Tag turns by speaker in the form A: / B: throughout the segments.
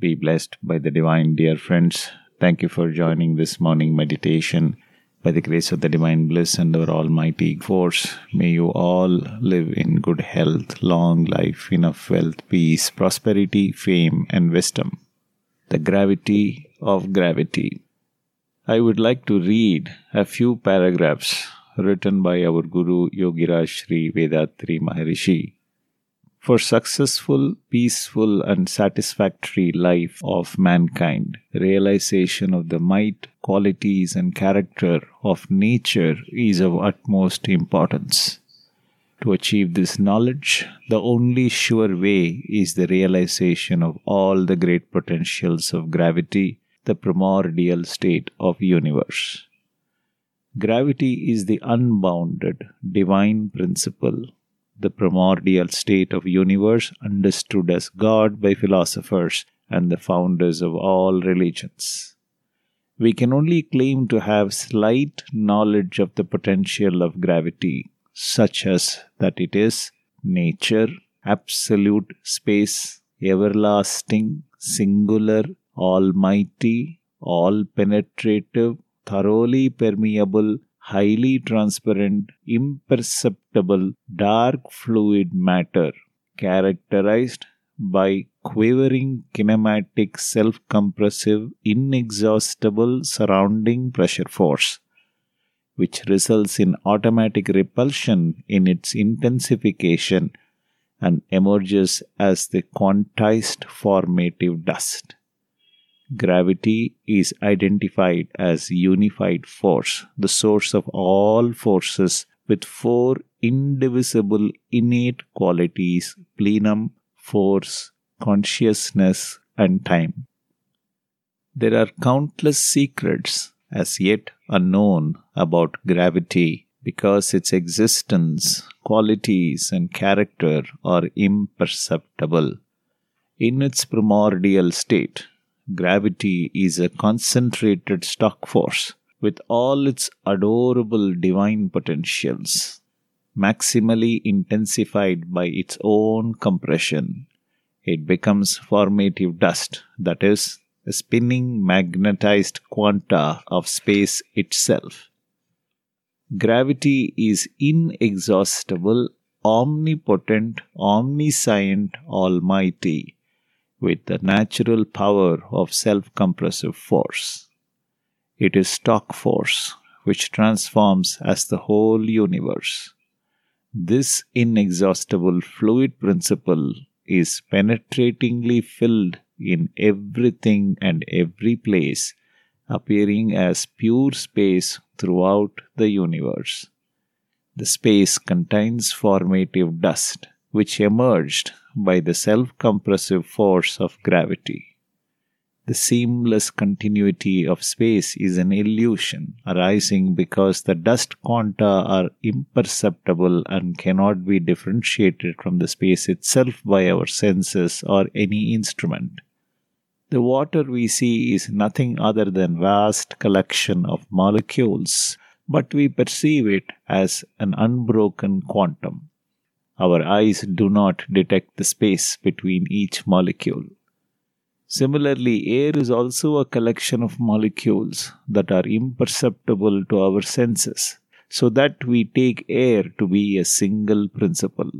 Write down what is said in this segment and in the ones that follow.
A: Be blessed by the divine, dear friends. Thank you for joining this morning meditation. By the grace of the divine bliss and our almighty force, may you all live in good health, long life, enough wealth, peace, prosperity, fame, and wisdom. The gravity of gravity. I would like to read a few paragraphs written by our Guru Yogiraj Sri Vethathiri Maharishi for successful, peaceful, and satisfactory life of mankind, realization of the might, qualities, and character of nature is of utmost importance. To achieve this knowledge, the only sure way is the realization of all the great potentials of gravity, the primordial state of universe. Gravity is the unbounded divine principle the primordial state of universe understood as God by philosophers and the founders of all religions. We can only claim to have slight knowledge of the potential of gravity, such as that it is nature, absolute space, everlasting, singular, almighty, all penetrative, thoroughly permeable, highly transparent, imperceptible, dark fluid matter characterized by quivering, kinematic, self compressive, inexhaustible surrounding pressure force, which results in automatic repulsion in its intensification and emerges as the quantized formative dust. Gravity is identified as unified force, the source of all forces, with four indivisible innate qualities plenum, force, consciousness, and time. There are countless secrets as yet unknown about gravity because its existence, qualities, and character are imperceptible. In its primordial state, Gravity is a concentrated stock force with all its adorable divine potentials, maximally intensified by its own compression. It becomes formative dust, that is, a spinning magnetized quanta of space itself. Gravity is inexhaustible, omnipotent, omniscient, almighty with the natural power of self compressive force. It is stock force which transforms as the whole universe. This inexhaustible fluid principle is penetratingly filled in everything and every place, appearing as pure space throughout the universe. The space contains formative dust, which emerged by the self compressive force of gravity. The seamless continuity of space is an illusion arising because the dust quanta are imperceptible and cannot be differentiated from the space itself by our senses or any instrument. The water we see is nothing other than vast collection of molecules, but we perceive it as an unbroken quantum. Our eyes do not detect the space between each molecule. Similarly, air is also a collection of molecules that are imperceptible to our senses, so that we take air to be a single principle.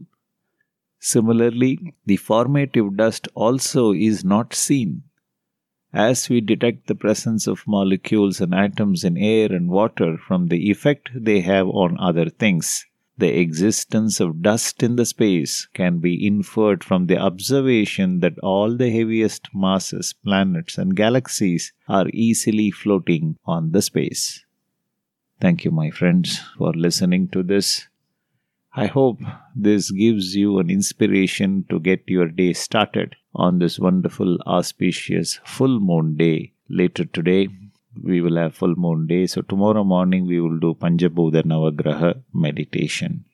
A: Similarly, the formative dust also is not seen. As we detect the presence of molecules and atoms in air and water from the effect they have on other things, the existence of dust in the space can be inferred from the observation that all the heaviest masses, planets, and galaxies are easily floating on the space. Thank you, my friends, for listening to this. I hope this gives you an inspiration to get your day started on this wonderful, auspicious full moon day later today we will have full moon day. So tomorrow morning we will do Panjabhudar Navagraha meditation.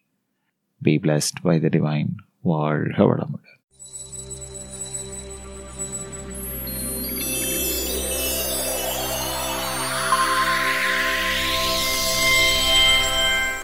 A: Be blessed by the divine. Vazhga Valamudan.